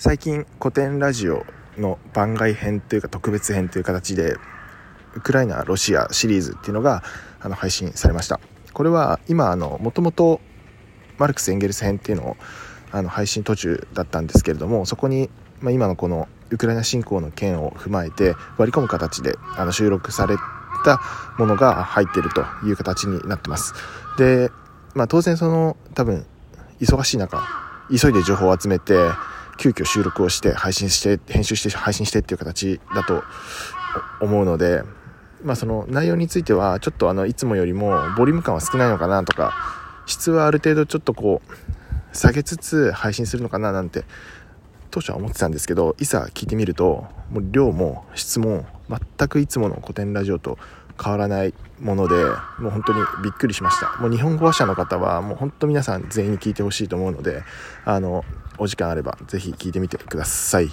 最近古典ラジオの番外編というか特別編という形でウクライナロシアシリーズっていうのがあの配信されました。これは今あのもともとマルクス・エンゲルス編っていうのをあの配信途中だったんですけれどもそこに、まあ、今のこのウクライナ侵攻の件を踏まえて割り込む形であの収録されたものが入っているという形になってます。で、まあ、当然その多分忙しい中急いで情報を集めて急遽収録をして配信して編集して配信してっていう形だと思うのでまあその内容についてはちょっとあのいつもよりもボリューム感は少ないのかなとか質はある程度ちょっとこう下げつつ配信するのかななんて当初は思ってたんですけどいざ聞いてみるともう量も質も全くいつもの古典ラジオと変わらないものでもう本当にびっくりしました。もう日本語話者の方はもう本当皆さん全員に聞いてほしいと思うのであのお時間あればぜひ聴いてみてください。